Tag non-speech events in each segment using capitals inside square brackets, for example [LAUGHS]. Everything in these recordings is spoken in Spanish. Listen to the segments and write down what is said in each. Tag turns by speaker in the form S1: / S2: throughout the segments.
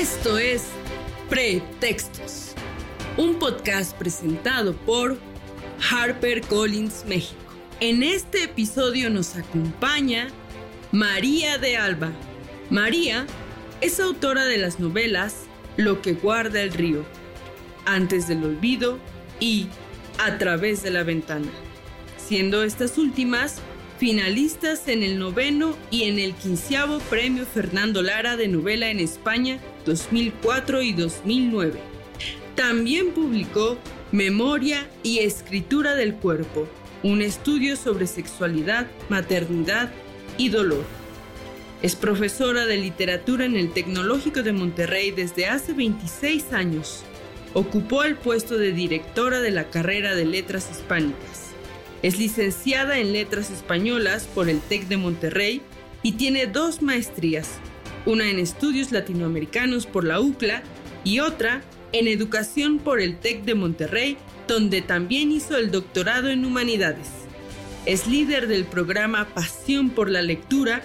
S1: Esto es Pretextos, un podcast presentado por Harper Collins México. En este episodio nos acompaña María de Alba. María es autora de las novelas Lo que guarda el río, Antes del olvido y A través de la ventana, siendo estas últimas finalistas en el noveno y en el quinceavo Premio Fernando Lara de Novela en España 2004 y 2009. También publicó Memoria y Escritura del Cuerpo, un estudio sobre sexualidad, maternidad y dolor. Es profesora de literatura en el Tecnológico de Monterrey desde hace 26 años. Ocupó el puesto de directora de la carrera de Letras Hispánicas es licenciada en Letras Españolas por el TEC de Monterrey y tiene dos maestrías, una en Estudios Latinoamericanos por la UCLA y otra en Educación por el TEC de Monterrey, donde también hizo el doctorado en Humanidades. Es líder del programa Pasión por la Lectura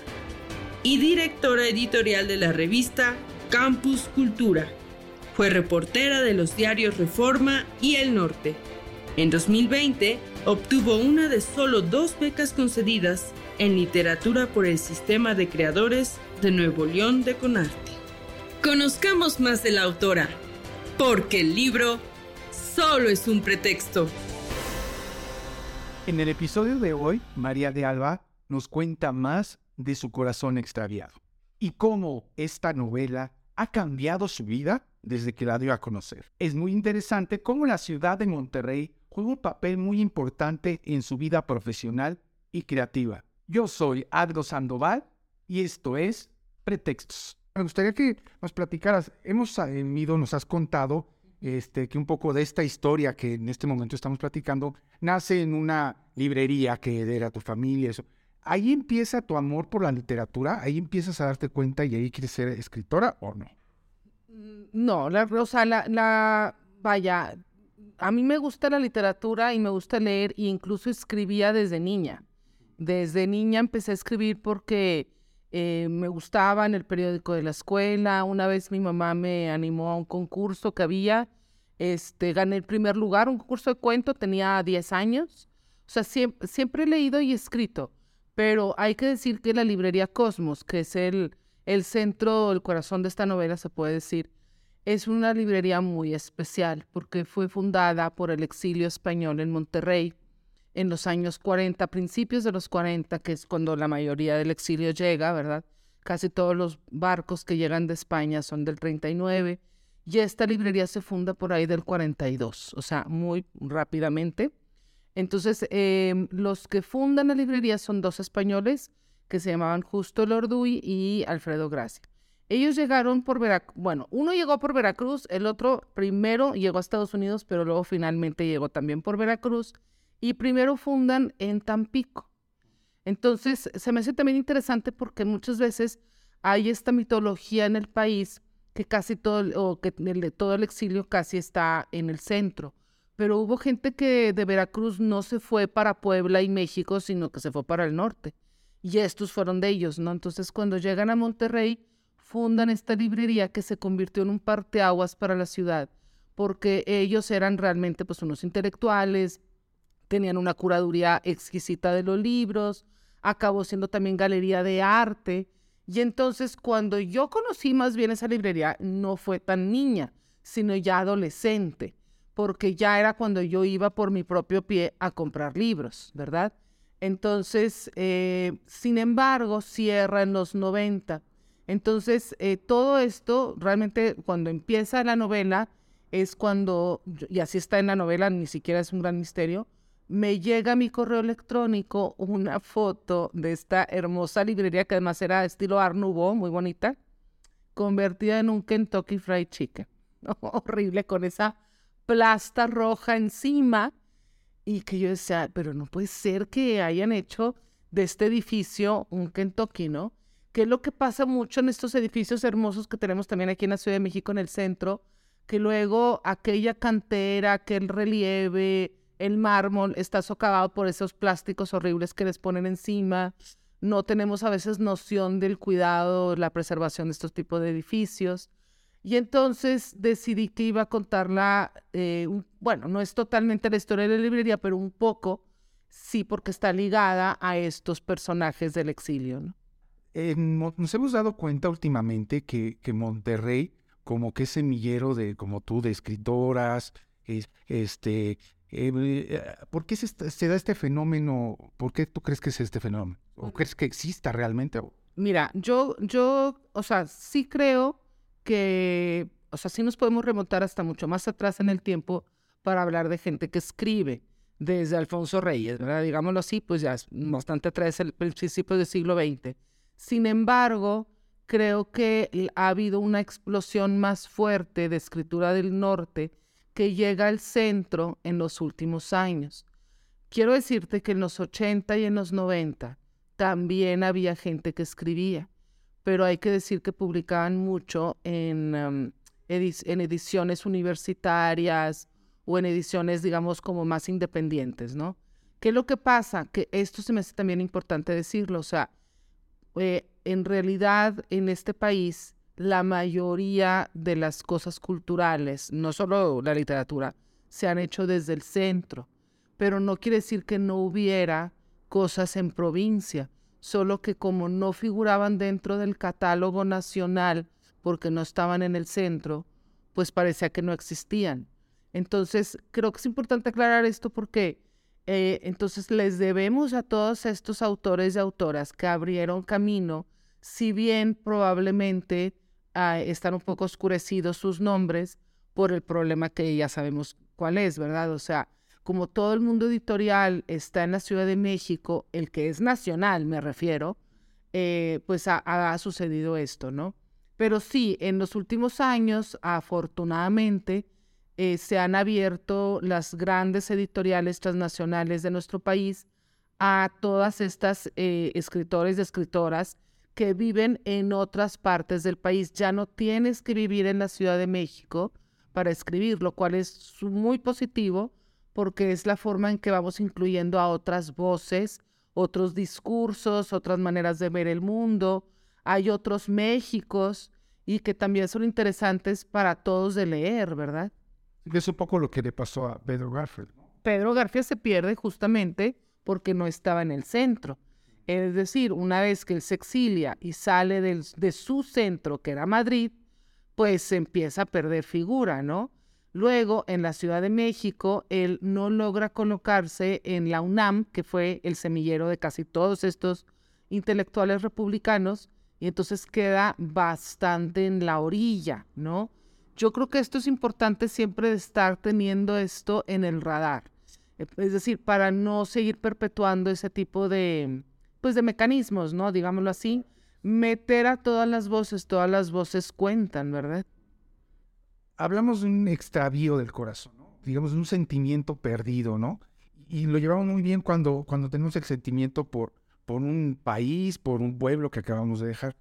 S1: y directora editorial de la revista Campus Cultura. Fue reportera de los diarios Reforma y El Norte. En 2020 obtuvo una de solo dos becas concedidas en literatura por el Sistema de Creadores de Nuevo León de Conarte. Conozcamos más de la autora, porque el libro solo es un pretexto.
S2: En el episodio de hoy, María de Alba nos cuenta más de su corazón extraviado y cómo esta novela ha cambiado su vida desde que la dio a conocer. Es muy interesante cómo la ciudad de Monterrey juega un papel muy importante en su vida profesional y creativa. Yo soy Adro Sandoval y esto es Pretextos. Me gustaría que nos platicaras, hemos sabido, nos has contado este, que un poco de esta historia que en este momento estamos platicando nace en una librería que era tu familia. Eso. Ahí empieza tu amor por la literatura, ahí empiezas a darte cuenta y ahí quieres ser escritora o no.
S3: No, la, o sea, la, la, vaya, a mí me gusta la literatura y me gusta leer e incluso escribía desde niña. Desde niña empecé a escribir porque eh, me gustaba en el periódico de la escuela. Una vez mi mamá me animó a un concurso que había. Este, gané el primer lugar, un concurso de cuento, tenía 10 años. O sea, siempre, siempre he leído y escrito. Pero hay que decir que la librería Cosmos, que es el, el centro, el corazón de esta novela, se puede decir, es una librería muy especial porque fue fundada por el exilio español en Monterrey en los años 40, principios de los 40, que es cuando la mayoría del exilio llega, ¿verdad? Casi todos los barcos que llegan de España son del 39 y esta librería se funda por ahí del 42, o sea, muy rápidamente. Entonces, em, los que fundan la librería son dos españoles que se llamaban Justo Lorduy y Alfredo Gracia. Ellos llegaron por Veracruz, bueno, uno llegó por Veracruz, el otro primero llegó a Estados Unidos, pero luego finalmente llegó también por Veracruz y primero fundan en Tampico. Entonces, se me hace también interesante porque muchas veces hay esta mitología en el país que casi todo, o que el, todo el exilio casi está en el centro. Pero hubo gente que de Veracruz no se fue para Puebla y México, sino que se fue para el norte. Y estos fueron de ellos, ¿no? Entonces, cuando llegan a Monterrey, fundan esta librería que se convirtió en un parteaguas para la ciudad, porque ellos eran realmente pues unos intelectuales, tenían una curaduría exquisita de los libros, acabó siendo también galería de arte, y entonces cuando yo conocí más bien esa librería, no fue tan niña, sino ya adolescente, porque ya era cuando yo iba por mi propio pie a comprar libros, ¿verdad? Entonces, eh, sin embargo, cierra en los 90 entonces, eh, todo esto, realmente cuando empieza la novela, es cuando, y así está en la novela, ni siquiera es un gran misterio, me llega a mi correo electrónico una foto de esta hermosa librería que además era estilo Art Nouveau, muy bonita, convertida en un Kentucky Fried Chicken. [LAUGHS] Horrible, con esa plasta roja encima. Y que yo decía, pero no puede ser que hayan hecho de este edificio un Kentucky, ¿no? Que es lo que pasa mucho en estos edificios hermosos que tenemos también aquí en la Ciudad de México, en el centro, que luego aquella cantera, aquel relieve, el mármol está socavado por esos plásticos horribles que les ponen encima. No tenemos a veces noción del cuidado, la preservación de estos tipos de edificios. Y entonces decidí que iba a contarla, eh, bueno, no es totalmente la historia de la librería, pero un poco, sí, porque está ligada a estos personajes del exilio. ¿no?
S2: Nos hemos dado cuenta últimamente que, que Monterrey, como que es semillero de, como tú, de escritoras, este, eh, ¿por qué se, da este fenómeno? ¿Por qué tú crees que es este fenómeno? ¿O crees que exista realmente?
S3: Mira, yo, yo, o sea, sí creo que, o sea, sí nos podemos remontar hasta mucho más atrás en el tiempo para hablar de gente que escribe, desde Alfonso Reyes, ¿verdad? Digámoslo así, pues ya es bastante atrás, el principio del siglo XX. Sin embargo, creo que ha habido una explosión más fuerte de escritura del norte que llega al centro en los últimos años. Quiero decirte que en los 80 y en los 90 también había gente que escribía pero hay que decir que publicaban mucho en, em, en ediciones universitarias o en ediciones, digamos, como más independientes, ¿no? ¿Qué es lo que pasa? Que esto se me hace también importante decirlo, o sea, eh, en realidad en este país la mayoría de las cosas culturales, no solo la literatura, se han hecho desde el centro, pero no quiere decir que no hubiera cosas en provincia solo que como no figuraban dentro del catálogo nacional porque no estaban en el centro, pues parecía que no existían. Entonces, creo que es importante aclarar esto porque eh, entonces les debemos a todos estos autores y autoras que abrieron camino, si bien probablemente ah, están un poco oscurecidos sus nombres por el problema que ya sabemos cuál es, ¿verdad? O sea, como todo el mundo editorial está en la Ciudad de México, el que es nacional me refiero, eh, pues ha, sucedido esto, ¿no? Pero sí, en los últimos años, afortunadamente, eh, se han abierto las grandes editoriales transnacionales de nuestro país a todas estas eh, escritores y escritoras que viven en otras partes del país. Ya no tienes que vivir en la Ciudad de México para escribir, lo cual es muy positivo porque es la forma en que vamos incluyendo a otras voces, otros discursos, otras maneras de ver el mundo. Hay otros Méxicos y que también son interesantes para todos de leer, ¿verdad?
S2: Es un poco lo que le pasó a Pedro Garfield.
S3: Pedro Garfield se pierde justamente porque no estaba en el centro. Es decir, una vez que él se exilia y sale de su centro, que era Madrid, pues se empieza a perder figura, ¿no? Luego, en la Ciudad de México, él no logra colocarse en la UNAM, que fue el semillero de casi todos estos intelectuales republicanos, y entonces queda bastante en la orilla, ¿no? Yo creo que esto es importante siempre estar teniendo esto en el radar. Es decir, para no seguir perpetuando ese tipo de, pues de mecanismos, ¿no? Digámoslo así, meter a todas las voces, todas las voces cuentan, ¿verdad?
S2: hablamos de un extravío del corazón, ¿no? digamos, de un sentimiento perdido, ¿no? Y lo llevamos muy bien cuando, cuando tenemos el sentimiento por, por un país, por un pueblo que acabamos de dejar.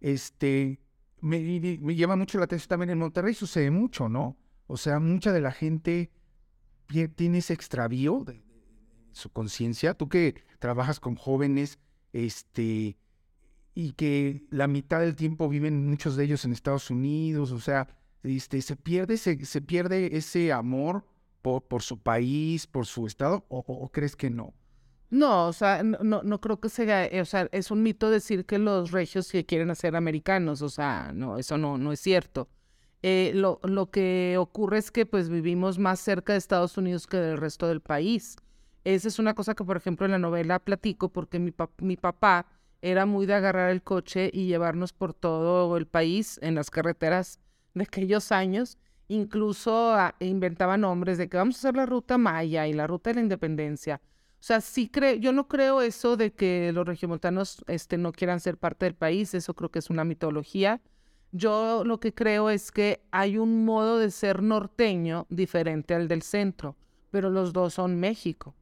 S2: Este, me, me llama mucho la atención también en Monterrey, sucede mucho, ¿no? O sea, mucha de la gente tiene ese extravío de, su conciencia. Tú que trabajas con jóvenes, este, y que la mitad del tiempo viven muchos de ellos en Estados Unidos, o sea, este, se, pierde, se, se pierde ese amor por, por, su país, por su estado, o, crees que no?
S3: No, o sea, no, no creo que sea, o sea, es un mito decir que los regios que quieren hacer americanos, o sea, no, eso no, no es cierto. Eh, lo, lo, que ocurre es que pues vivimos más cerca de Estados Unidos que del resto del país. Esa es una cosa que, por ejemplo, en la novela platico porque mi, mi papá era muy de agarrar el coche y llevarnos por todo el país en las carreteras [LAUGHS] de aquellos años, incluso ah, inventaba nombres de que vamos a hacer la ruta Maya y la ruta de la Independencia. O sea, sí creo, yo no creo eso de que los regiomontanos este, no quieran ser parte del país, eso creo que es una mitología. Yo lo que creo es que hay un modo de ser norteño diferente al del centro, pero los dos son México.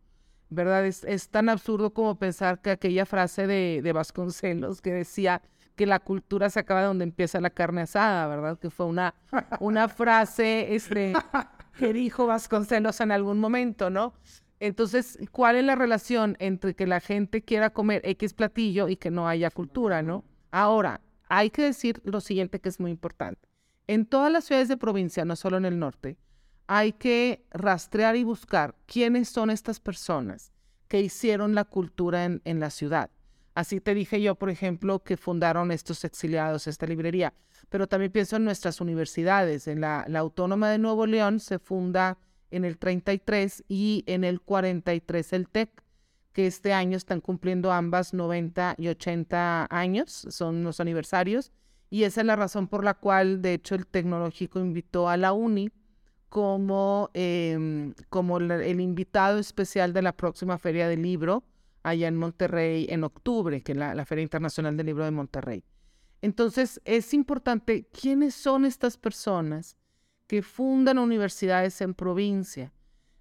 S3: ¿Verdad? Es, tan absurdo como pensar que aquella frase de, de Vasconcelos que decía, que la cultura se acaba donde empieza la carne asada, ¿verdad? Que fue una, una frase este, [LAUGHS] que dijo Vasconcelos en algún momento, ¿no? Entonces, ¿cuál es la relación entre que la gente quiera comer X platillo y que no haya cultura, ¿no? Ahora, hay que decir lo siguiente que es muy importante. en todas las ciudades de provincia, no solo en el norte, hay que rastrear y buscar quiénes son estas personas que hicieron la cultura en, la ciudad. Así te dije yo, por ejemplo, que fundaron estos exiliados, esta librería, pero también pienso en nuestras universidades. En la, la Autónoma de Nuevo León se funda en el 33 y en el 43 el TEC, que este año están cumpliendo ambas 90 y 80 años, son los aniversarios, y esa es la razón por la cual, de hecho, el tecnológico invitó a la UNI como, em, como el invitado especial de la próxima Feria del Libro allá en Monterrey en octubre, que es la, la Feria Internacional del Libro de Monterrey. Entonces, es importante quiénes son estas personas que fundan universidades en provincia,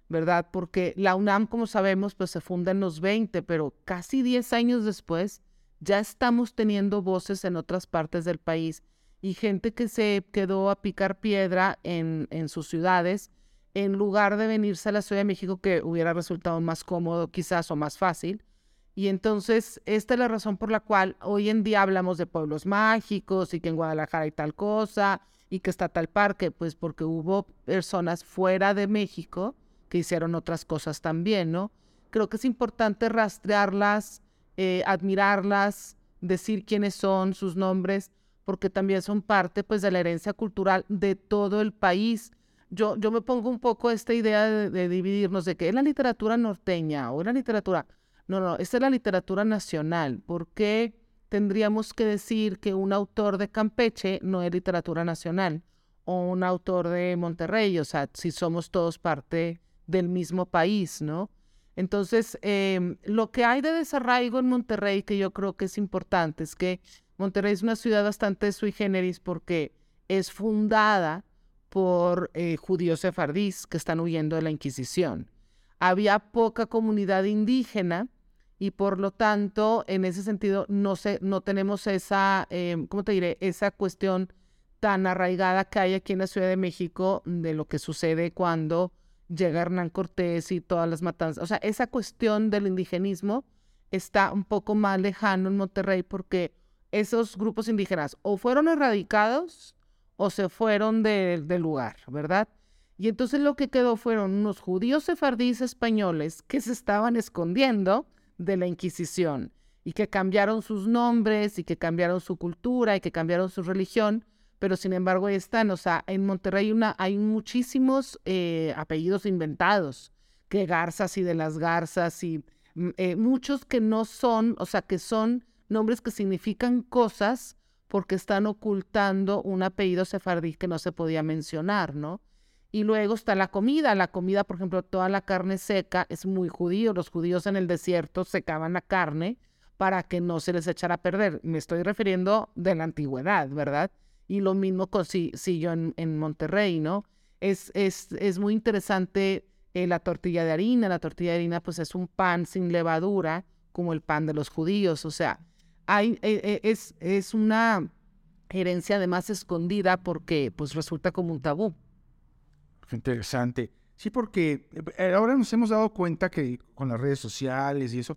S3: ¿verdad? Porque la UNAM, como sabemos, pues se funda en los 20, pero casi 10 años después ya estamos teniendo voces en otras partes del país y gente que se quedó a picar piedra en, en sus ciudades en lugar de venirse a la Ciudad de México que hubiera resultado más cómodo quizás o más fácil. Y entonces esta es la razón por la cual hoy en día hablamos de pueblos mágicos y que en Guadalajara hay tal cosa y que está tal parque, pues porque hubo personas fuera de México que hicieron otras cosas también, ¿no? Creo que es importante rastrearlas, eh, admirarlas, decir quiénes son, sus nombres, porque también son parte pues de la herencia cultural de todo el país. Yo, yo me pongo un poco esta idea de, dividirnos de que es la literatura norteña o la literatura. No, no, esta es la literatura nacional. ¿Por qué? Tendríamos que decir que un autor de Campeche no es literatura nacional o un autor de Monterrey, o sea, si somos todos parte del mismo país, ¿no? Entonces, em, lo que hay de desarraigo en Monterrey, que yo creo que es importante, es que Monterrey es una ciudad bastante sui generis porque es fundada por eh, judíos sefardíes que están huyendo de la Inquisición. Había poca comunidad indígena, y por lo tanto, en ese sentido, no, se, no tenemos esa, eh, ¿cómo te diré? Esa cuestión tan arraigada que hay aquí en la Ciudad de México de lo que sucede cuando llega Hernán Cortés y todas las matanzas. O sea, esa cuestión del indigenismo está un poco más lejano en Monterrey porque esos grupos indígenas o fueron erradicados o se fueron del lugar, ¿verdad? Y entonces lo que quedó fueron unos judíos sefardíes españoles que se estaban escondiendo de la Inquisición y que cambiaron sus nombres y que cambiaron su cultura y que cambiaron su religión, pero sin embargo ahí están. O sea, en Monterrey una, hay muchísimos eh, apellidos inventados, que Garzas y de las Garzas y mm, eh, muchos que no son, o sea, que son nombres que significan cosas porque están ocultando un apellido sefardí que no se podía mencionar, ¿no? Y luego está la comida. La comida, por ejemplo, toda la carne seca es muy judío. Los judíos en el desierto secaban la carne para que no se les echara a perder. Me estoy refiriendo de la antigüedad, ¿verdad? Y lo mismo consiguió en, en Monterrey, ¿no? Es, es, es muy interesante eh, la tortilla de harina. La tortilla de harina, pues es un pan sin levadura, como el pan de los judíos. O sea, hay, eh, eh, es, es una herencia además escondida porque pues resulta como un tabú.
S2: Interesante. Sí, porque eh, ahora nos hemos dado cuenta que con las redes sociales y eso,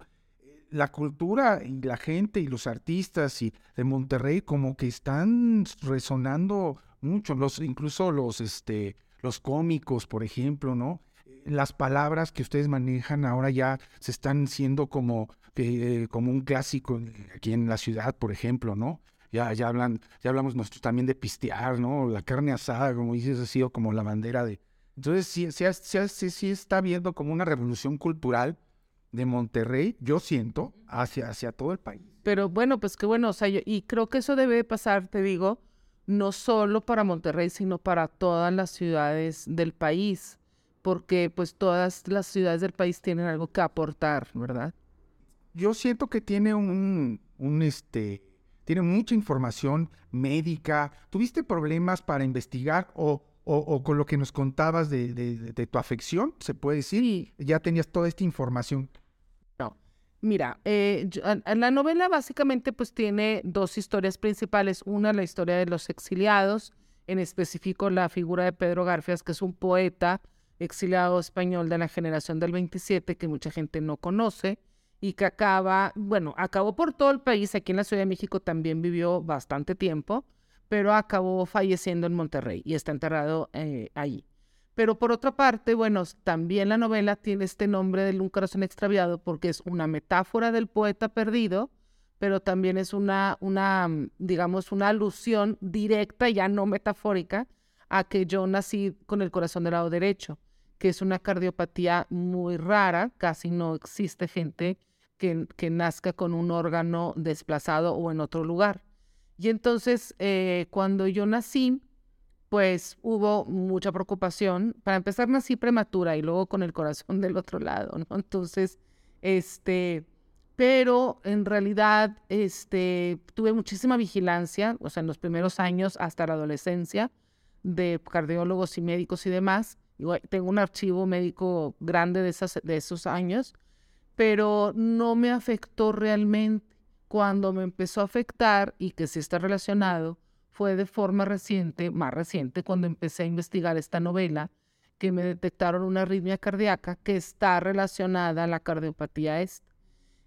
S2: la cultura y la gente y los artistas y de Monterrey como que están resonando mucho, los, incluso los, este, los cómicos, por ejemplo, ¿no? Las palabras que ustedes manejan ahora ya se están siendo como, eh, como un clásico aquí en la ciudad, por ejemplo, ¿no? Ya, ya hablan, ya hablamos nosotros también de pistear, ¿no? La carne asada, como dices, ha sido como la bandera de. Entonces, sí, sí, sí, está viendo como una revolución cultural de Monterrey, yo siento, hacia, hacia todo el país.
S3: Pero bueno, pues qué bueno, o sea, y creo que eso debe pasar, te digo, no solo para Monterrey, sino para todas las ciudades del país, porque pues todas las ciudades del país tienen algo que aportar, ¿verdad?
S2: Yo siento que tiene un, un este, tiene mucha información médica. ¿Tuviste problemas para investigar o, o, con lo que nos contabas de, de, tu afección, se puede decir? Ya tenías toda esta información.
S3: No. Mira, eh, la novela básicamente pues tiene dos historias principales. Una, la historia de los exiliados, en específico la figura de Pedro Garfias, que es un poeta exiliado español de la generación del 27 que mucha gente no conoce y que acaba, bueno, acabó por todo el país, aquí en la Ciudad de México también vivió bastante tiempo, pero acabó falleciendo en Monterrey y está enterrado eh, ahí. Pero por otra parte, bueno, también la novela tiene este nombre de Un corazón extraviado porque es una metáfora del poeta perdido, pero también es una, una, digamos, una alusión directa, ya no metafórica, a que yo nací con el corazón del lado derecho, que es una cardiopatía muy rara, casi no existe gente que, nazca con un órgano desplazado o en otro lugar. Y entonces, eh, cuando yo nací, pues hubo mucha preocupación. Para empezar, nací prematura y luego con el corazón [LAUGHS] del otro lado, ¿no? Entonces, este, pero en realidad, este, tuve muchísima vigilancia, o sea, en los primeros años hasta la adolescencia, de cardiólogos y médicos y demás. tengo un archivo médico grande de, esas, de esos años, pero no me afectó realmente. Cuando me empezó a afectar y que sí está relacionado, fue de forma reciente, más reciente, cuando empecé a investigar esta novela, que me detectaron una arritmia cardíaca que está relacionada a la cardiopatía esta.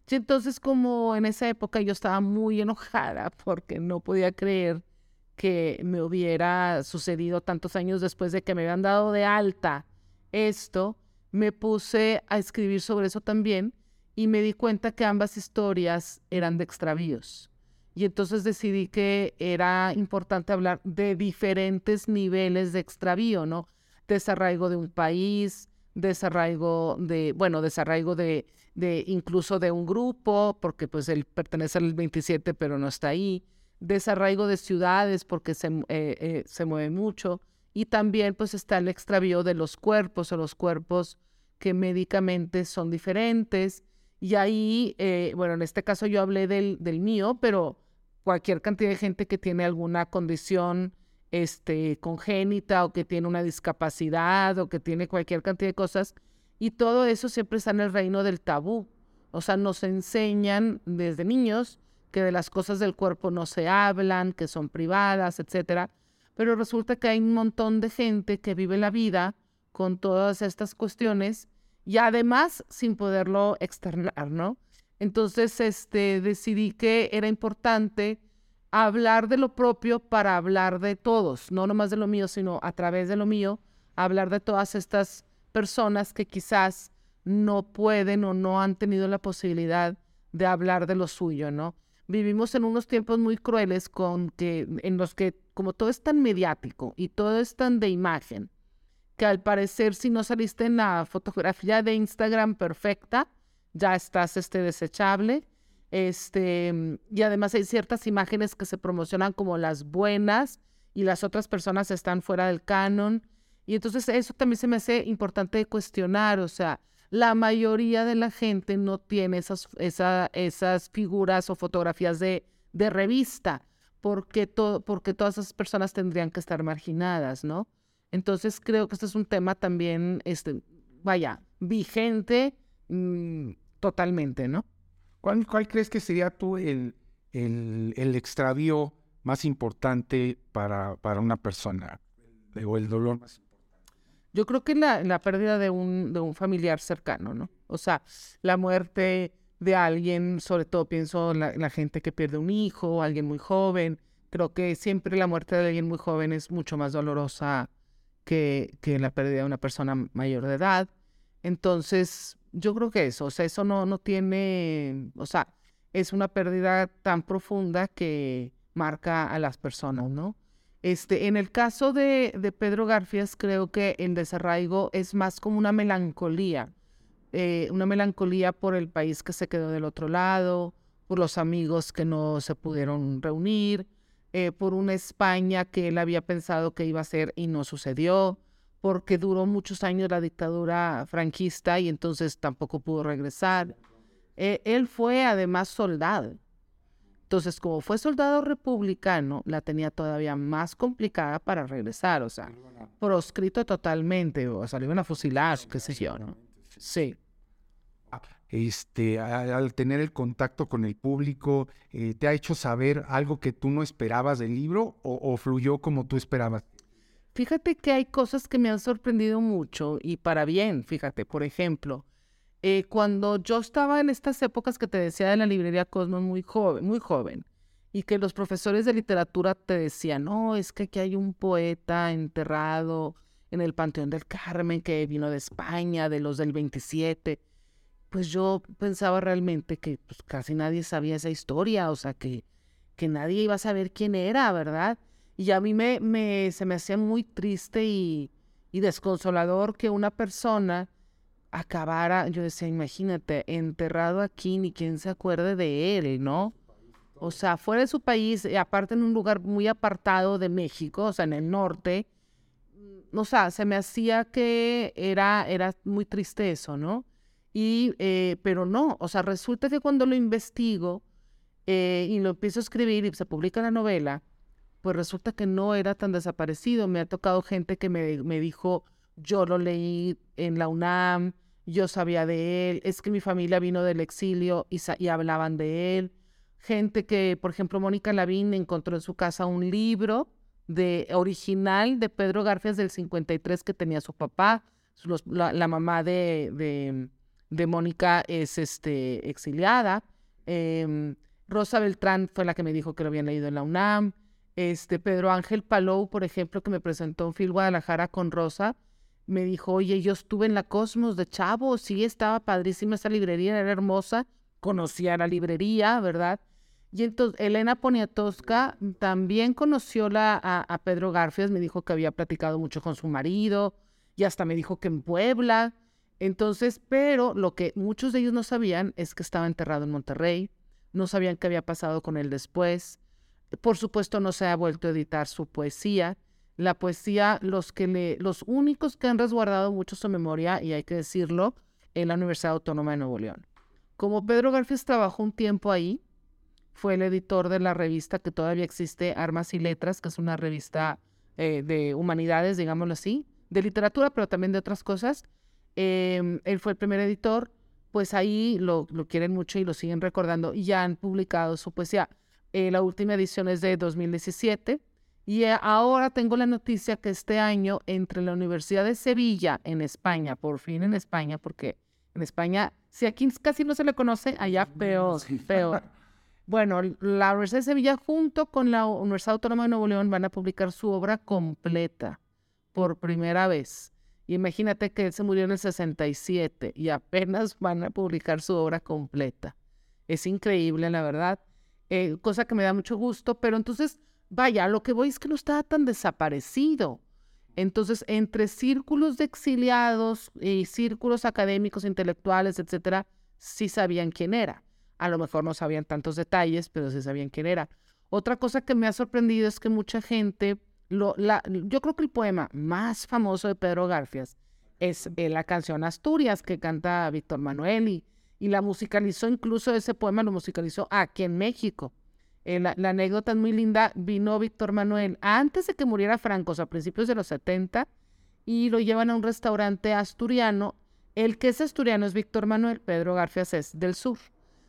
S3: Y entonces como en esa época yo estaba muy enojada porque no podía creer que me hubiera sucedido tantos años después de que me habían dado de alta esto, me puse a escribir sobre eso también y me di cuenta que ambas historias eran de extravíos. Y entonces decidí que era importante hablar de diferentes niveles de extravío, ¿no? Desarraigo de un país, desarraigo de, bueno, desarraigo de, de incluso de un grupo, porque pues él pertenece al 27 pero no está ahí, desarraigo de ciudades porque se, eh, eh, se mueve mucho, y también pues está el extravío de los cuerpos o los cuerpos que médicamente son diferentes. Y ahí, eh, bueno, en este caso yo hablé del, del mío, pero cualquier cantidad de gente que tiene alguna condición este, congénita o que tiene una discapacidad o que tiene cualquier cantidad de cosas. Y todo eso siempre está en el reino del tabú. O sea, nos enseñan desde niños que de las cosas del cuerpo no se hablan, que son privadas, etcétera. Pero resulta que hay un montón de gente que vive la vida con todas estas cuestiones y además sin poderlo externar, ¿no? Entonces, este, decidí que era importante hablar de lo propio para hablar de todos, no nomás de lo mío, sino a través de lo mío, hablar de todas estas personas que quizás no pueden o no han tenido la posibilidad de hablar de lo suyo, ¿no? Vivimos en unos tiempos muy crueles con que, en los que como todo es tan mediático y todo es tan de imagen, que al parecer si no saliste en la fotografía de Instagram perfecta, ya estás este, desechable. Este, y además hay ciertas imágenes que se promocionan como las buenas y las otras personas están fuera del canon. Y entonces eso también se me hace importante cuestionar, o sea, la mayoría de la gente no tiene esas, esas figuras o fotografías de, de revista, porque, porque todas esas personas tendrían que estar marginadas, ¿no? Entonces creo que este es un tema también, este, vaya, vigente, mm, totalmente, ¿no?
S2: ¿Cuál, cuál crees que sería tú el, el, extravío más importante para, para una persona? O el dolor más importante.
S3: Yo creo que la, la pérdida de un, de un familiar cercano, ¿no? O sea, la muerte de alguien, sobre todo pienso la, la gente que pierde un hijo, alguien muy joven. Creo que siempre la muerte de alguien muy joven es mucho más dolorosa que, la pérdida de una persona mayor de edad. Entonces, yo creo que eso, o sea, eso no, no tiene, o sea, es una pérdida tan profunda que marca a las personas, ¿no? Este, en el caso de, de Pedro Garfias, creo que el desarraigo es más como una melancolía, eh, una melancolía por el país que se quedó del otro lado, por los amigos que no se pudieron reunir, eh, por una España que él había pensado que iba a ser y no sucedió, porque duró muchos años la dictadura franquista y entonces tampoco pudo regresar. Eh, él fue además soldado. Entonces, como fue soldado republicano, la tenía todavía más complicada para regresar, o sea, proscrito totalmente, o sea, iban a fusilar, qué sé yo, ¿no? Sí.
S2: Este, al tener el contacto con el público, eh, ¿te ha hecho saber algo que tú no esperabas del libro o fluyó como tú esperabas?
S3: Fíjate que hay cosas que me han sorprendido mucho y para bien, fíjate, por ejemplo, eh, cuando yo estaba en estas épocas que te decía de la librería Cosmos muy joven, muy joven, y que los profesores de literatura te decían, no, es que aquí hay un poeta enterrado en el Panteón del Carmen que vino de España, de los del 27. Pues yo pensaba realmente que pues, casi nadie sabía esa historia, o sea, que, que nadie iba a saber quién era, ¿verdad? Y a mí me, se me hacía muy triste y, y desconsolador que una persona acabara, yo decía, imagínate, enterrado aquí, ni quien se acuerde de él, ¿no? O sea, fuera de su país, y aparte en un lugar muy apartado de México, o sea, en el norte, mm, o sea, se me hacía que era, era muy triste eso, ¿no? Y, eh, pero no, o sea, resulta que cuando lo investigo eh, y lo empiezo a escribir y se publica la novela, pues resulta que no era tan desaparecido. Me ha tocado gente que me, me dijo, yo lo leí en la UNAM, yo sabía de él, es que mi familia vino del exilio y, y hablaban de él gente que, por ejemplo, Mónica Lavín encontró en su casa un libro de original de Pedro Garfias del 53 que tenía su papá. la, mamá de, de, Mónica es este, exiliada. Em, Rosa Beltrán fue la que me dijo que lo habían leído en la UNAM. Este, Pedro Ángel Palou, por ejemplo, que me presentó en Phil Guadalajara con Rosa, me dijo, oye, yo estuve en la Cosmos de Chavo, sí, estaba padrísima esa librería, era hermosa, conocía la librería, ¿verdad? Y entonces Elena Poniatowska también conoció la, a, Pedro Garfias, me dijo que había platicado mucho con su marido y hasta me dijo que en Puebla. Entonces, pero lo que muchos de ellos no sabían es que estaba enterrado en Monterrey, no sabían qué había pasado con él después. Por supuesto, no se ha vuelto a editar su poesía. La poesía, los que le, los únicos que han resguardado mucho su memoria, y hay que decirlo, en la Universidad Autónoma de Nuevo León. Como Pedro Garfias trabajó un tiempo ahí, fue el editor de la revista que todavía existe, Armas y Letras, que es una revista eh, de humanidades, digámoslo así, de literatura, pero también de otras cosas. Em, él fue el primer editor, pues ahí lo, lo, quieren mucho y lo siguen recordando y ya han publicado su poesía. Eh, la última edición es de 2017 y eh, ahora tengo la noticia que este año entre la Universidad de Sevilla en España, por fin en España, porque en España, si aquí casi no se le conoce, allá peor, peor. Bueno, la Universidad de Sevilla junto con la Universidad Autónoma de Nuevo León van a publicar su obra completa por primera vez. Imagínate que él se murió en el 67 y apenas [LAUGHS] van a publicar su obra completa. Es increíble, la verdad. Eh, cosa que me da mucho gusto, pero entonces, vaya, lo que voy es que no estaba tan desaparecido. Entonces, entre círculos de exiliados y círculos académicos, intelectuales, etcétera, sí sabían quién era. A lo mejor no sabían tantos detalles, pero sí sabían quién era. Otra cosa que me ha sorprendido es que mucha gente, yo creo que el poema más famoso de Pedro Garfias es eh, la canción Asturias que canta Víctor Manuel y, la musicalizó, incluso ese poema lo musicalizó aquí en México. Eh, la, anécdota es muy linda, vino Víctor Manuel antes de que muriera Franco, a principios de los 70, y lo llevan a un restaurante asturiano. El que es asturiano es Víctor Manuel, Pedro Garfias es del sur.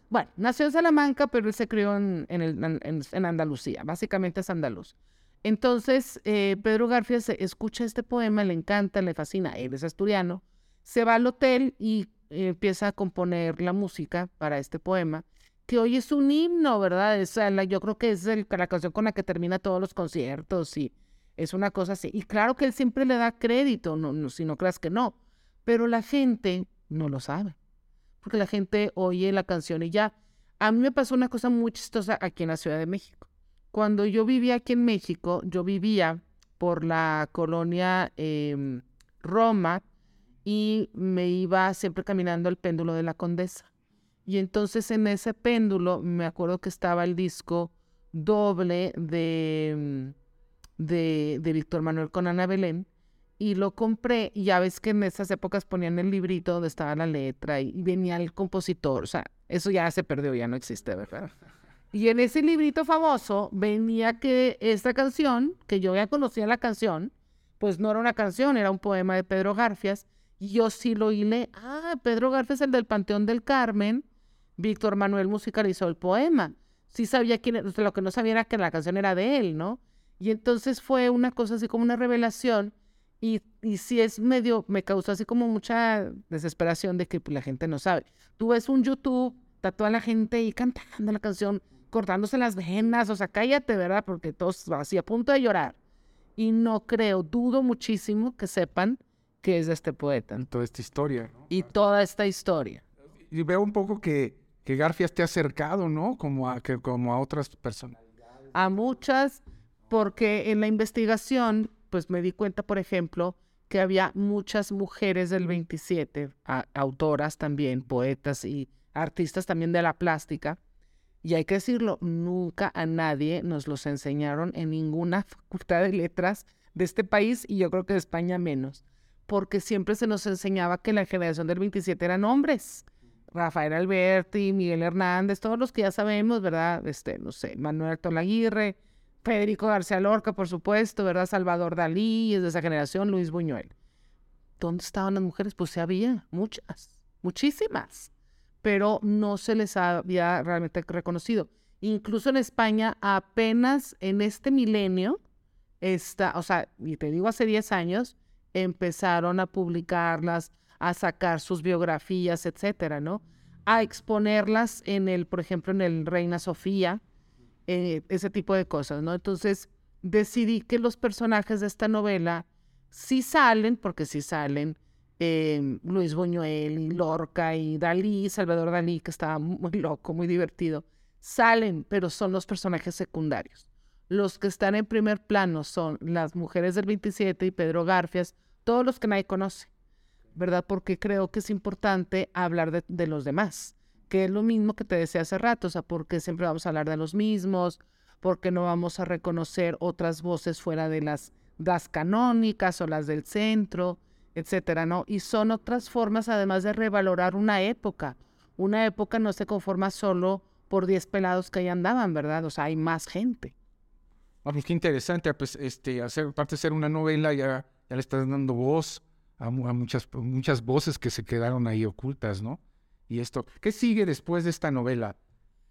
S3: Bueno, nació en Salamanca, pero él se crió en, en, Andalucía, básicamente es andaluz. Entonces, eh, Pedro García escucha este poema, le encanta, le fascina, él es asturiano, se va al hotel y empieza a componer la música para este poema, que hoy es un himno, ¿verdad? Es, yo creo que es la canción con la que termina todos los conciertos y es una cosa así. Y claro que él siempre le da crédito, no, si no creas que no, pero la gente no lo sabe porque la gente oye la canción y ya. A mí me pasó una cosa muy chistosa aquí en la Ciudad de México. Cuando yo vivía aquí en México, yo vivía por la colonia em, Roma y me iba siempre caminando al péndulo de la Condesa. Y entonces en ese péndulo me acuerdo que estaba el disco doble de, em, de, de Víctor Manuel con Ana Belén y lo compré y ya ves que en esas épocas ponían el librito donde estaba la letra y, venía el compositor, o sea, eso ya se perdió, ya no existe, ¿verdad? Y en ese librito famoso venía que esta canción, que yo ya conocía la canción, pues no era una canción, era un poema de Pedro Garfias, y yo sí lo hilé, ah, Pedro Garfias, el del Panteón del Carmen, Víctor Manuel musicalizó el poema. Sí sabía quién era, lo que no sabía era que la canción era de él, ¿no? Y entonces fue una cosa así como una revelación y, y sí es medio, me causó así como mucha desesperación de que pues, la gente no sabe. Tú ves un YouTube, está toda la gente ahí cantando la canción, cortándose las venas, o sea, cállate, ¿verdad? Porque todos así a punto de llorar. Y no creo, dudo muchísimo que sepan que es de este poeta.
S2: Toda esta historia. ¿no?
S3: Y toda esta historia.
S2: Y veo un poco que, que Garfias te ha acercado, ¿no? Como a, que, como a otras personas.
S3: A muchas, porque en la investigación, pues me di cuenta, por ejemplo, que había muchas mujeres del 27, autoras también, poetas y artistas también de la plástica. Y hay que decirlo, nunca a nadie nos los enseñaron en ninguna [LAUGHS] facultad de letras de este país y yo creo que de España menos, porque siempre se nos enseñaba que la generación del 27 eran hombres. Rafael Alberti, Miguel Hernández, todos los que ya sabemos, ¿verdad? Este, no sé, Manuel Tolaguirre, Federico García Lorca, por supuesto, ¿verdad? Salvador Dalí, es de esa generación, Luis Buñuel. ¿Dónde estaban las mujeres? Pues se había, muchas, muchísimas, pero no se les había realmente reconocido. Incluso en España, apenas en este milenio, está, o sea, y te digo hace 10 años, empezaron a publicarlas, a sacar sus biografías, etcétera, ¿no? A exponerlas en el, por ejemplo, en el Reina Sofía, eh, ese tipo de cosas, ¿no? Entonces decidí que los personajes de esta novela sí salen, porque sí salen, eh, Luis Buñuel y Lorca y Dalí, Salvador Dalí, que estaba muy loco, muy divertido, salen, pero son los personajes secundarios. Los que están en primer plano son las mujeres del 27 y Pedro Garfias, todos los que nadie conoce, ¿verdad? Porque creo que es importante hablar de, los demás que es lo mismo que te decía hace rato, o sea, porque siempre vamos a hablar de los mismos, porque no vamos a reconocer otras voces fuera de las das canónicas o las del centro, etcétera, ¿no? Y son otras formas además de revalorar una época. Una época no se conforma solo por 10 pelados que ahí andaban, ¿verdad? O sea, hay más gente.
S2: Ah, pues qué interesante, pues este, hacer, aparte de ser una novela, ya, le estás dando voz a, muchas, muchas voces que se quedaron ahí ocultas, ¿no? y esto. ¿Qué sigue después de esta novela?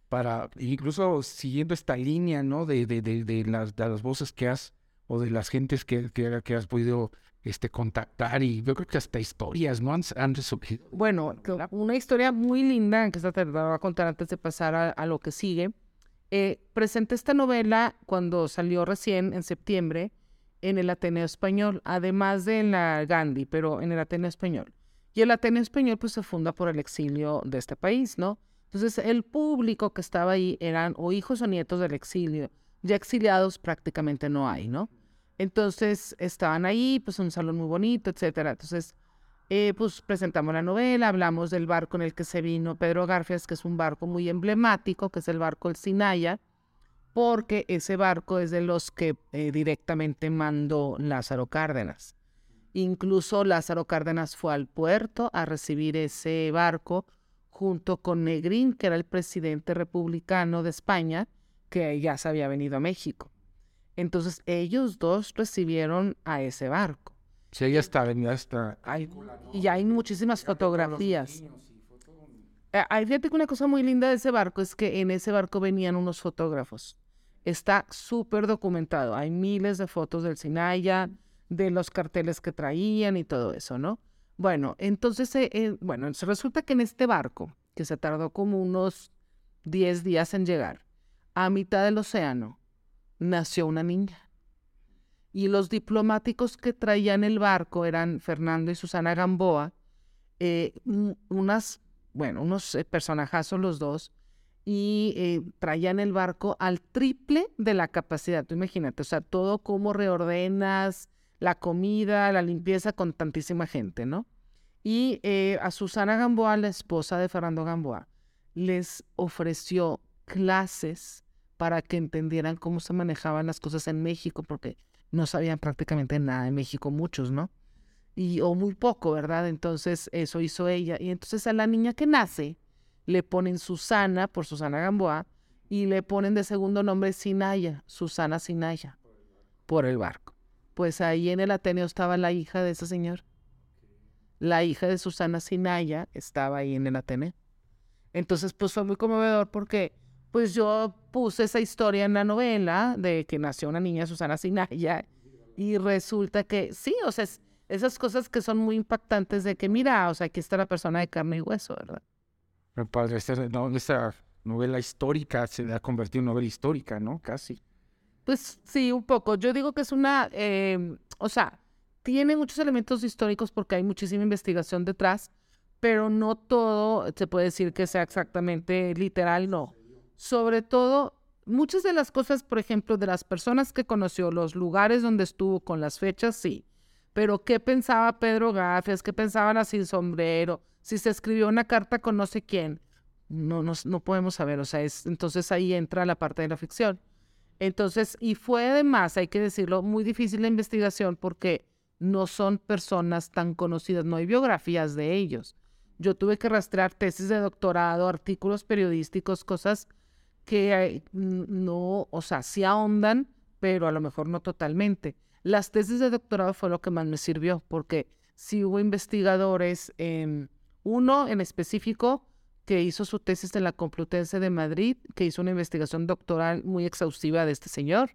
S2: Para, incluso siguiendo esta línea, ¿no? De, de, de, de las, voces que has, o de las gentes que, que, has podido este, contactar, y yo creo que hasta historias, ¿no? Han, han resurgido.
S3: Bueno, una historia muy linda, que esta te a contar antes de pasar a, a lo que sigue. Eh, presenté esta novela cuando salió recién, en septiembre, en el Ateneo Español, además de en la Gandhi, pero en el Ateneo Español. Y el Ateneo Español pues se funda por el exilio de este país, ¿no? Entonces el público que estaba ahí eran o hijos o nietos del exilio. Ya exiliados prácticamente no hay, ¿no? Entonces estaban ahí, pues un salón muy bonito, etcétera. Entonces, eh, pues presentamos la novela, hablamos del barco en el que se vino Pedro Garfias, que es un barco muy emblemático, que es el barco El Sinaya, porque ese barco es de los que eh, directamente mandó Lázaro Cárdenas. Incluso Lázaro Cárdenas fue al puerto a recibir ese barco junto con Negrín, que era el presidente republicano de España, que ya se había venido a México. Entonces ellos dos recibieron a ese barco.
S2: Sí, ya está, ya está.
S3: Hay, y hay muchísimas fotografías. Eh, hay fíjate que una cosa muy linda de ese barco es que en ese barco venían unos fotógrafos. Está súper documentado. Hay miles de fotos del Sinaya, de los carteles que traían y todo eso, ¿no? Bueno, entonces, eh, eh, bueno, resulta que en este barco, que se tardó como unos 10 días en llegar, a mitad del océano, nació una niña. Y los diplomáticos que traían el barco eran Fernando y Susana Gamboa, eh, unas, bueno, unos personajazos los dos, y traían el barco al triple de la capacidad. Tú imagínate, o sea, todo como reordenas, la comida, la limpieza con tantísima gente, ¿no? Y eh, a Susana Gamboa, la esposa de Fernando Gamboa, les ofreció clases para que entendieran cómo se manejaban las cosas en México, porque no sabían prácticamente nada de México, muchos, ¿no? Y, o muy poco, ¿verdad? Entonces, eso hizo ella. Y entonces a la niña que nace, le ponen Susana por Susana Gamboa y le ponen de segundo nombre Sinaya, Susana Sinaya, por el barco pues ahí en el Ateneo estaba la hija de ese señor. La hija de Susana Sinaya estaba ahí en el Ateneo. Entonces, pues fue muy conmovedor porque, pues yo puse esa historia en la novela de que nació una niña Susana Sinaya y resulta que sí, o sea, esas cosas que son muy impactantes de que, mira, o sea, aquí está la persona de carne y hueso, ¿verdad?
S2: Mi padre, esta, no, esta novela histórica se ha convertido en novela histórica, ¿no? Casi.
S3: Pues sí, un poco. Yo digo que es una, em, o sea, tiene muchos elementos históricos porque hay muchísima investigación detrás, pero no todo se puede decir que sea exactamente literal, no. Sobre todo, muchas de las cosas, por ejemplo, de las personas que conoció, los lugares donde estuvo con las fechas, sí. Pero ¿qué pensaba Pedro Gafias? ¿Qué pensaban así sombrero? Si se escribió una carta con no sé quién. No, no, no podemos saber. O sea, es, entonces ahí entra la parte de la ficción. Entonces, y fue además, hay que decirlo, muy difícil la investigación porque no son personas tan conocidas, no hay biografías de ellos. Yo tuve que rastrear tesis de doctorado, artículos periodísticos, cosas que no, o sea, sí ahondan, pero a lo mejor no totalmente. Las tesis de doctorado fue lo que más me sirvió, porque sí hubo investigadores, uno en específico que hizo su tesis en la Complutense de Madrid, que hizo una investigación doctoral muy exhaustiva de este señor.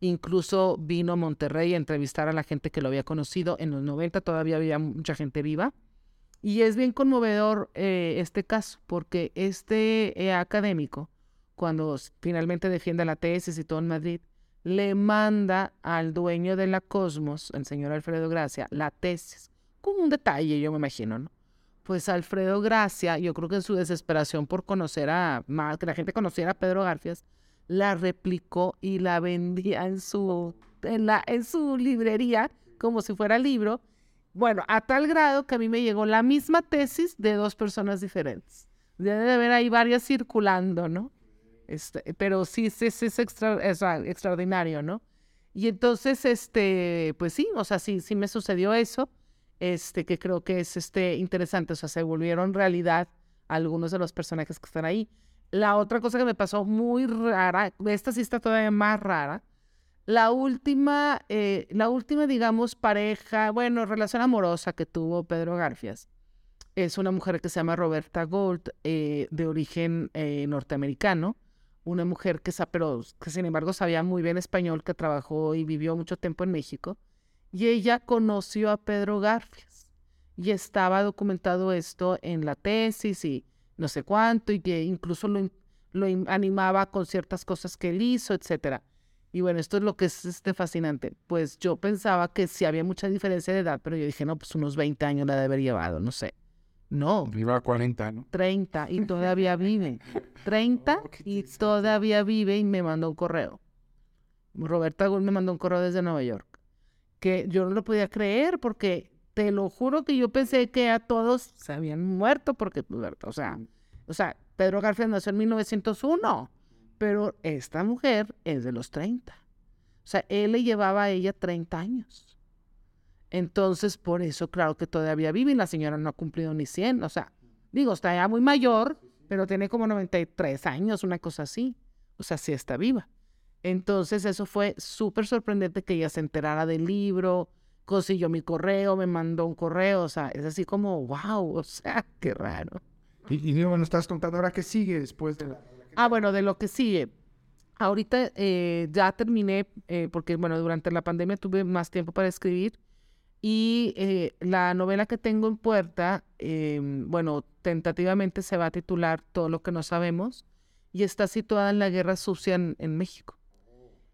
S3: Incluso vino a Monterrey a entrevistar a la gente que lo había conocido. En los 90 todavía había mucha gente viva. Y es bien conmovedor eh, este caso, porque este eh, académico, cuando finalmente defiende la tesis y todo en Madrid, le manda al dueño de la Cosmos, el señor Alfredo Gracia, la tesis. Como un detalle, yo me imagino, ¿no? Pues Alfredo Gracia, yo creo que en su desesperación por conocer a más, que la gente conociera a Pedro Garfias, la replicó y la vendía en su, en, la, en su librería como si fuera libro. Bueno, a tal grado que a mí me llegó la misma tesis de dos personas diferentes. Debe haber ahí varias circulando, ¿no? Este, pero sí, es extraordinario, ¿no? Y entonces, este, pues sí, o sea, sí, sí me sucedió eso, este, que creo que es este, interesante, o sea, se volvieron realidad algunos de los personajes que están ahí. La otra cosa que me pasó muy rara, esta sí está todavía más rara. La última, eh, la última, digamos, pareja, bueno, relación amorosa que tuvo Pedro Garfias es una mujer que se llama Roberta Gold, eh, de origen eh, norteamericano. Una mujer que, pero, que, sin embargo, sabía muy bien español, que trabajó y vivió mucho tiempo en México. Y ella conoció a Pedro Garfias. Y estaba documentado esto en la tesis y no sé cuánto, y que incluso lo, lo animaba con ciertas cosas que él hizo, etcétera. Y bueno, esto es lo que es este fascinante. Pues yo pensaba que sí había mucha diferencia de edad, pero yo dije, no, pues unos 20 años la de haber llevado, no sé. No.
S2: Viva a 40, ¿no?
S3: 30 y todavía vive. [LAUGHS] 30 y todavía vive y me mandó un correo. Roberta Gould me mandó un correo desde Nueva York. Que yo no lo podía creer porque te lo juro que yo pensé que a todos se habían muerto porque, pues, o sea, o sea, Pedro Garfield nació en 1901, pero esta mujer es de los 30. O sea, él le llevaba a ella 30 años. Entonces, por eso, claro que todavía vive y la señora no ha cumplido ni 100. O sea, digo, está ya muy mayor, pero tiene como 93 años, una cosa así. O sea, sí está viva. Entonces, eso fue súper sorprendente que ella se enterara del libro, consiguió mi correo, me mandó un correo, o sea, es así como, wow, o sea, [LAUGHS] qué raro.
S2: Y, y bueno, estás contando ahora qué sigue después de la...
S3: Ah, bueno, de lo que sigue. Ahorita eh, ya terminé, eh, porque bueno, durante la pandemia tuve más tiempo para escribir y eh, la novela que tengo en puerta, em, bueno, tentativamente se va a titular Todo lo que no sabemos y está situada en la Guerra Sucia en, México.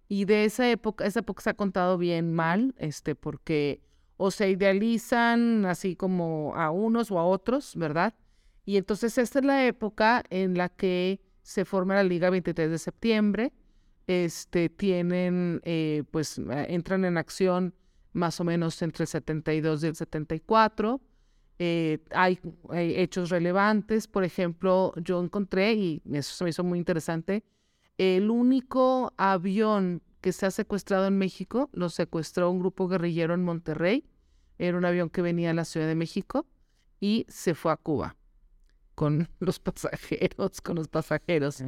S3: Y de esa época, esa época se ha contado bien mal, este, porque o se idealizan así como a unos o a otros, ¿verdad? Y entonces esta es la época en la que se forma la Liga 23 de septiembre, este, tienen, eh, pues entran en acción más o menos entre el 72 y el 74. Eh, hay, hay, hechos relevantes, por ejemplo, yo encontré, y eso se me hizo muy interesante, el único avión que se ha secuestrado en México lo secuestró un grupo guerrillero en Monterrey. Era un avión que venía a la Ciudad de México y se fue a Cuba con [LAUGHS] los pasajeros, con los pasajeros.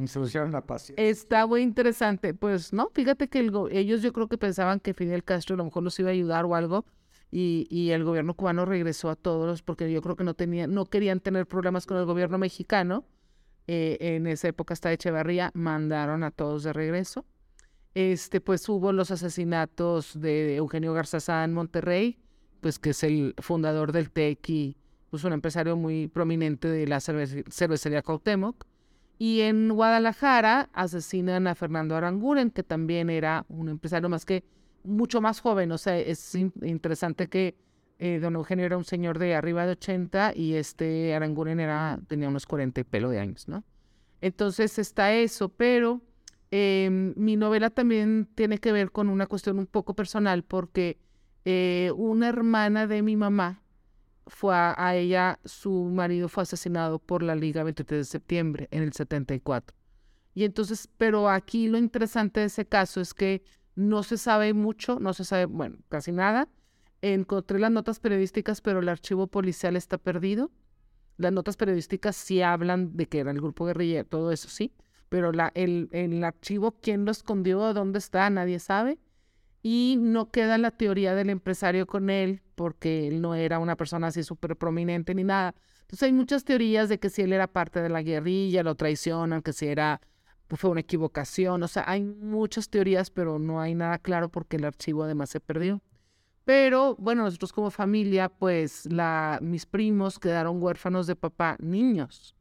S2: la paz.
S3: Está muy interesante. Pues no, fíjate que ellos yo creo que pensaban que Fidel Castro a lo mejor los iba a ayudar o algo. Y, y, el gobierno cubano regresó a todos porque yo creo que no tenían, no querían tener problemas con el gobierno mexicano eh, en esa época hasta Echevarría, mandaron a todos de regreso. Este, pues hubo los asesinatos de Eugenio Garzazá en Monterrey, pues que es el fundador del TEC y pues un empresario muy prominente de la cervecería Cuauhtémoc. Y en Guadalajara asesinan a Fernando Aranguren, que también era un empresario más que mucho más joven. O sea, es interesante que eh, don Eugenio era un señor de arriba de 80 y este Aranguren era, tenía unos 40 y pelo de años, ¿no? Entonces está eso, pero em, mi novela también tiene que ver con una cuestión un poco personal porque eh, una hermana de mi mamá fue a, ella, su marido fue asesinado por la Liga 23 de septiembre en el 74. Y entonces, pero aquí lo interesante de ese caso es que no se sabe mucho, no se sabe, bueno, casi nada, encontré las notas periodísticas, pero el archivo policial está perdido. Las notas periodísticas sí hablan de que era el grupo guerrillero, todo eso sí, pero el, el archivo, quién lo escondió, dónde está, nadie sabe. Y no queda la teoría del empresario con él, porque él no era una persona así súper prominente ni nada. Entonces hay muchas teorías de que si él era parte de la guerrilla, lo traicionan, que si era pues, fue una equivocación. O sea, hay muchas teorías, pero no hay nada claro porque el archivo además se perdió. Pero bueno, nosotros como familia, pues la, mis primos quedaron huérfanos de papá niños,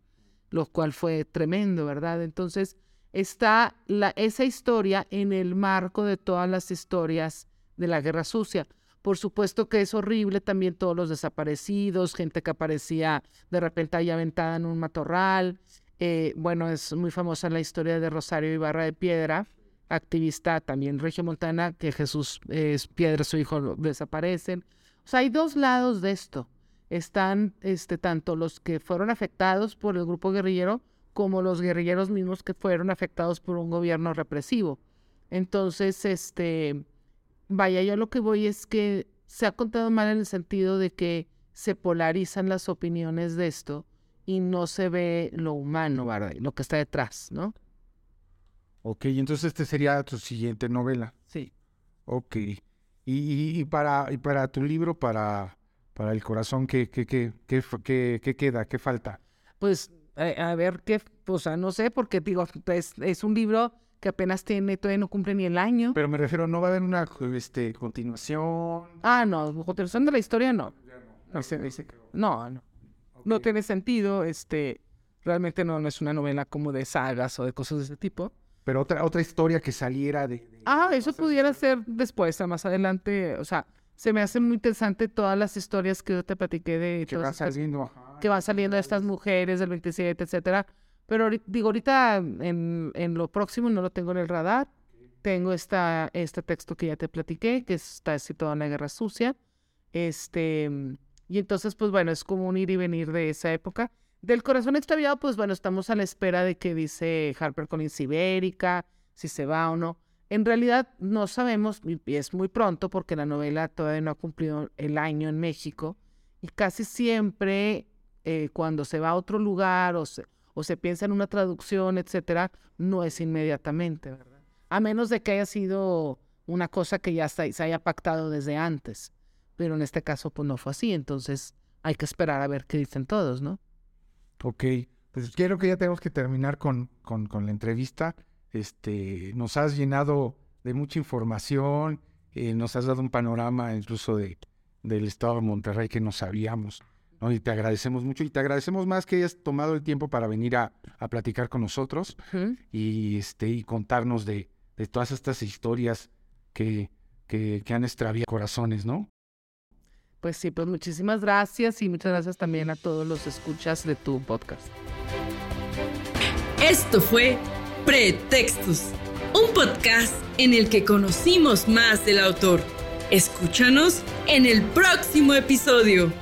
S3: lo cual fue tremendo, ¿verdad? Entonces está la, esa historia en el marco de todas las historias de la guerra sucia. Por supuesto que es horrible también todos los desaparecidos, gente que aparecía de repente ahí aventada en un matorral. Eh, bueno, es muy famosa la historia de Rosario Ibarra de Piedra, activista también Regio Montana, que Jesús es Piedra, su hijo, desaparecen. O sea, hay dos lados de esto. Están este, tanto los que fueron afectados por el grupo guerrillero como los guerrilleros mismos que fueron afectados por un gobierno represivo. Entonces, este, vaya, yo lo que voy es que se ha contado mal en el sentido de que se polarizan las opiniones de esto y no se ve lo humano, ¿verdad? Lo que está detrás, ¿no?
S2: Ok, entonces este sería tu siguiente novela.
S3: Sí.
S2: Ok. Y, para, y para tu libro, para, para el corazón, ¿qué, qué, qué, qué, queda? ¿Qué falta?
S3: Pues a, ver qué, o sea, no sé, porque digo, es, es un libro que apenas tiene, todavía no cumple ni el año.
S2: Pero me refiero, ¿no va a haber una este, continuación?
S3: Ah, no, continuación de la historia no. No, no, no. No tiene sentido, este, realmente no, no es una novela como de sagas o de cosas de ese tipo.
S2: Pero otra, otra historia que saliera de...
S3: ah, eso pudiera ser después, más adelante. O sea, se me hace muy interesante todas las historias que yo te platiqué de...
S2: Que van saliendo,
S3: Que van saliendo de estas mujeres del 27, etcétera. Pero digo, ahorita en, en lo próximo no lo tengo en el radar. Tengo esta, este texto que ya te platiqué, que está situado en la Guerra Sucia. Este, y entonces, pues bueno, es como un ir y venir de esa época. Del corazón extraviado, pues bueno, estamos a la espera de que dice Harper Collins Ibérica, si se va o no. En realidad no sabemos, y es muy pronto porque la novela todavía no ha cumplido el año en México, y casi siempre eh, cuando se va a otro lugar o se, o se piensa en una traducción, etcétera, no es inmediatamente, ¿verdad? A menos de que haya sido una cosa que ya se haya pactado desde antes. Pero en este caso, pues no fue así, entonces hay que esperar a ver qué dicen todos, ¿no?
S2: Ok, pues quiero que ya tenemos que terminar con, con, con la entrevista. Este, nos has llenado de mucha información, eh, nos has dado un panorama incluso de, del estado de Monterrey que no sabíamos. ¿no? Y te agradecemos mucho y te agradecemos más que hayas tomado el tiempo para venir a, a platicar con nosotros y, este, y contarnos de, de todas estas historias que, que, que han extraviado corazones, ¿no?
S3: Pues sí, pues muchísimas gracias y muchas gracias también a todos los escuchas de tu podcast.
S1: Esto fue Pretextos, un podcast en el que conocimos más del autor. Escúchanos en el próximo episodio.